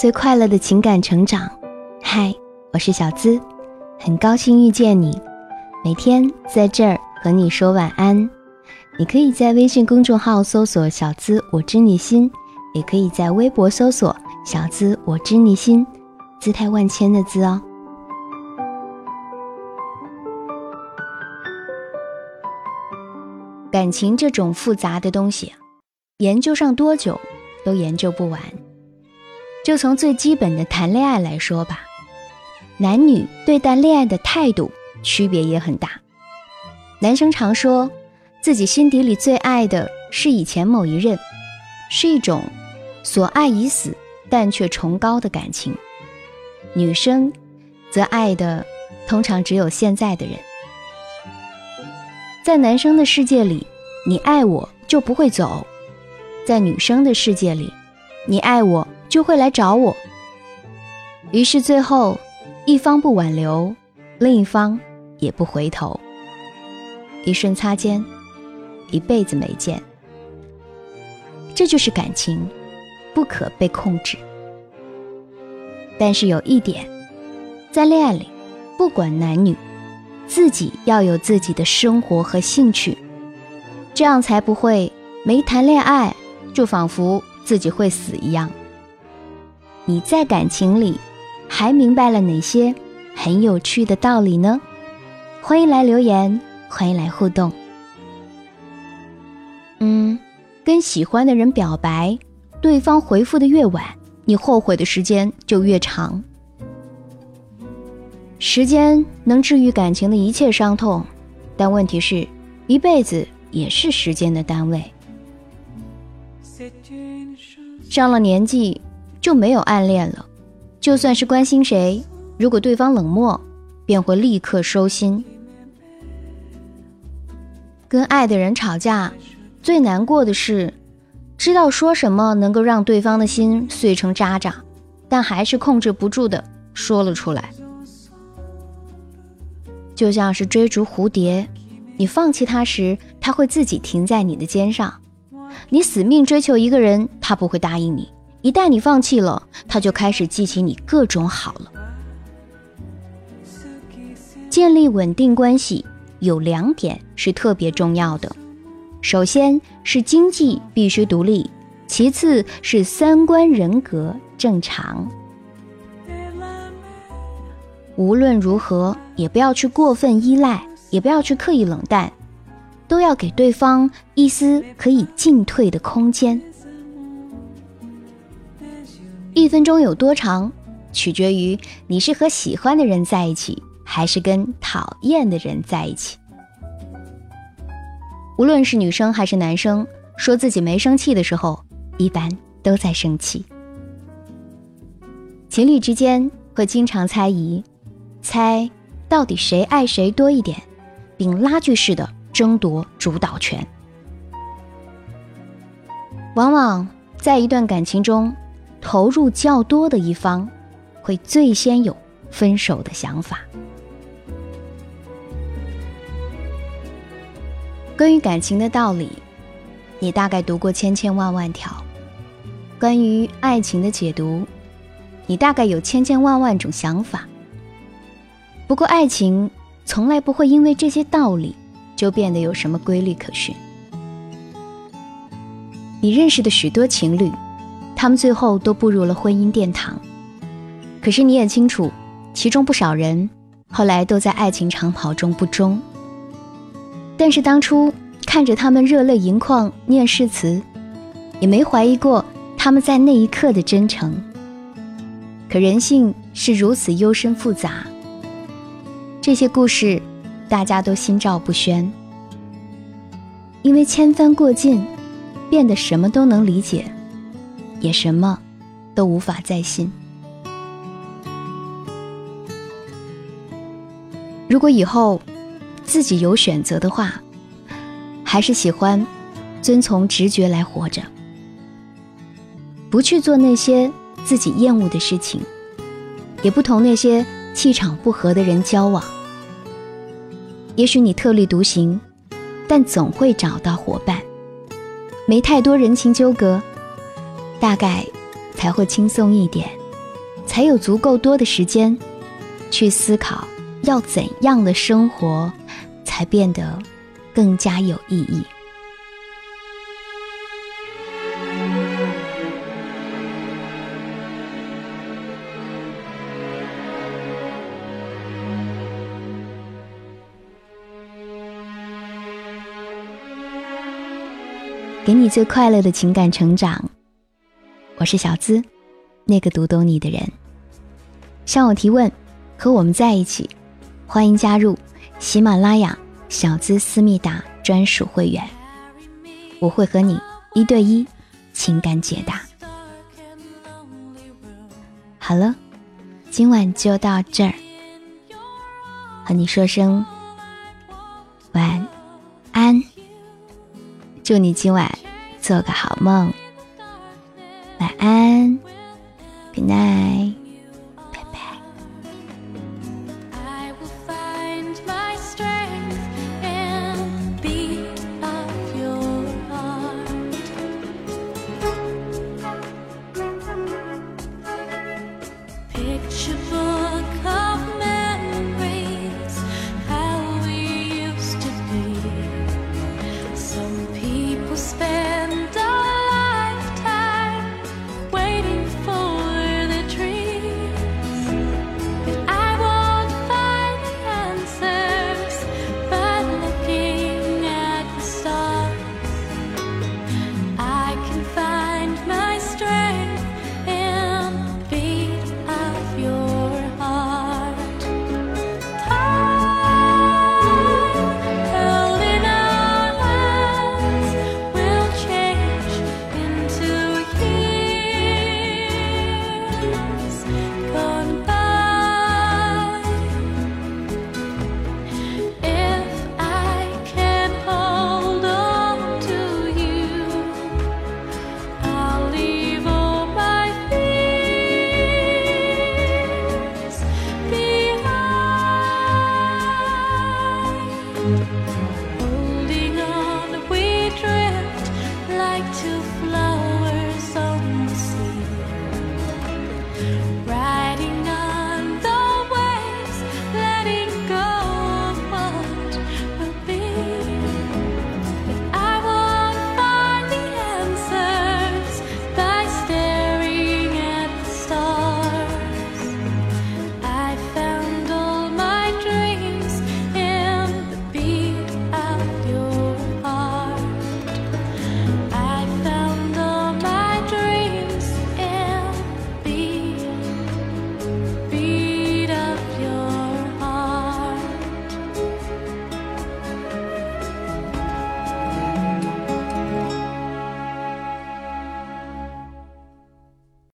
最快乐的情感成长。嗨，我是小资，很高兴遇见你。每天在这儿和你说晚安。你可以在微信公众号搜索“小资我知你心”，也可以在微博搜索“小资我知你心”，姿态万千的“资”哦。感情这种复杂的东西，研究上多久都研究不完。就从最基本的谈恋爱来说吧，男女对待恋爱的态度区别也很大。男生常说自己心底里最爱的是以前某一任，是一种所爱已死但却崇高的感情；女生则爱的通常只有现在的人。在男生的世界里，你爱我就不会走；在女生的世界里，你爱我就会来找我。于是最后，一方不挽留，另一方也不回头，一瞬擦肩，一辈子没见。这就是感情，不可被控制。但是有一点，在恋爱里，不管男女。自己要有自己的生活和兴趣，这样才不会没谈恋爱就仿佛自己会死一样。你在感情里还明白了哪些很有趣的道理呢？欢迎来留言，欢迎来互动。嗯，跟喜欢的人表白，对方回复的越晚，你后悔的时间就越长。时间能治愈感情的一切伤痛，但问题是，一辈子也是时间的单位。上了年纪就没有暗恋了，就算是关心谁，如果对方冷漠，便会立刻收心。跟爱的人吵架，最难过的是，知道说什么能够让对方的心碎成渣渣，但还是控制不住的说了出来。就像是追逐蝴蝶，你放弃它时，它会自己停在你的肩上；你死命追求一个人，他不会答应你。一旦你放弃了，他就开始记起你各种好了。建立稳定关系有两点是特别重要的：首先是经济必须独立，其次是三观人格正常。无论如何，也不要去过分依赖，也不要去刻意冷淡，都要给对方一丝可以进退的空间。一分钟有多长，取决于你是和喜欢的人在一起，还是跟讨厌的人在一起。无论是女生还是男生，说自己没生气的时候，一般都在生气。情侣之间会经常猜疑。猜到底谁爱谁多一点，并拉锯式的争夺主导权。往往在一段感情中，投入较多的一方会最先有分手的想法。关于感情的道理，你大概读过千千万万条；关于爱情的解读，你大概有千千万万种想法。不过，爱情从来不会因为这些道理就变得有什么规律可循。你认识的许多情侣，他们最后都步入了婚姻殿堂。可是你也清楚，其中不少人后来都在爱情长跑中不忠。但是当初看着他们热泪盈眶念誓词，也没怀疑过他们在那一刻的真诚。可人性是如此幽深复杂。这些故事，大家都心照不宣，因为千帆过尽，变得什么都能理解，也什么都无法再信。如果以后自己有选择的话，还是喜欢遵从直觉来活着，不去做那些自己厌恶的事情，也不同那些。气场不合的人交往，也许你特立独行，但总会找到伙伴。没太多人情纠葛，大概才会轻松一点。才有足够多的时间去思考要怎样的生活才变得更加有意义。给你最快乐的情感成长，我是小资，那个读懂你的人。向我提问，和我们在一起，欢迎加入喜马拉雅小资思密达专属会员，我会和你一对一情感解答。好了，今晚就到这儿，和你说声晚安。祝你今晚做个好梦，安，Good night，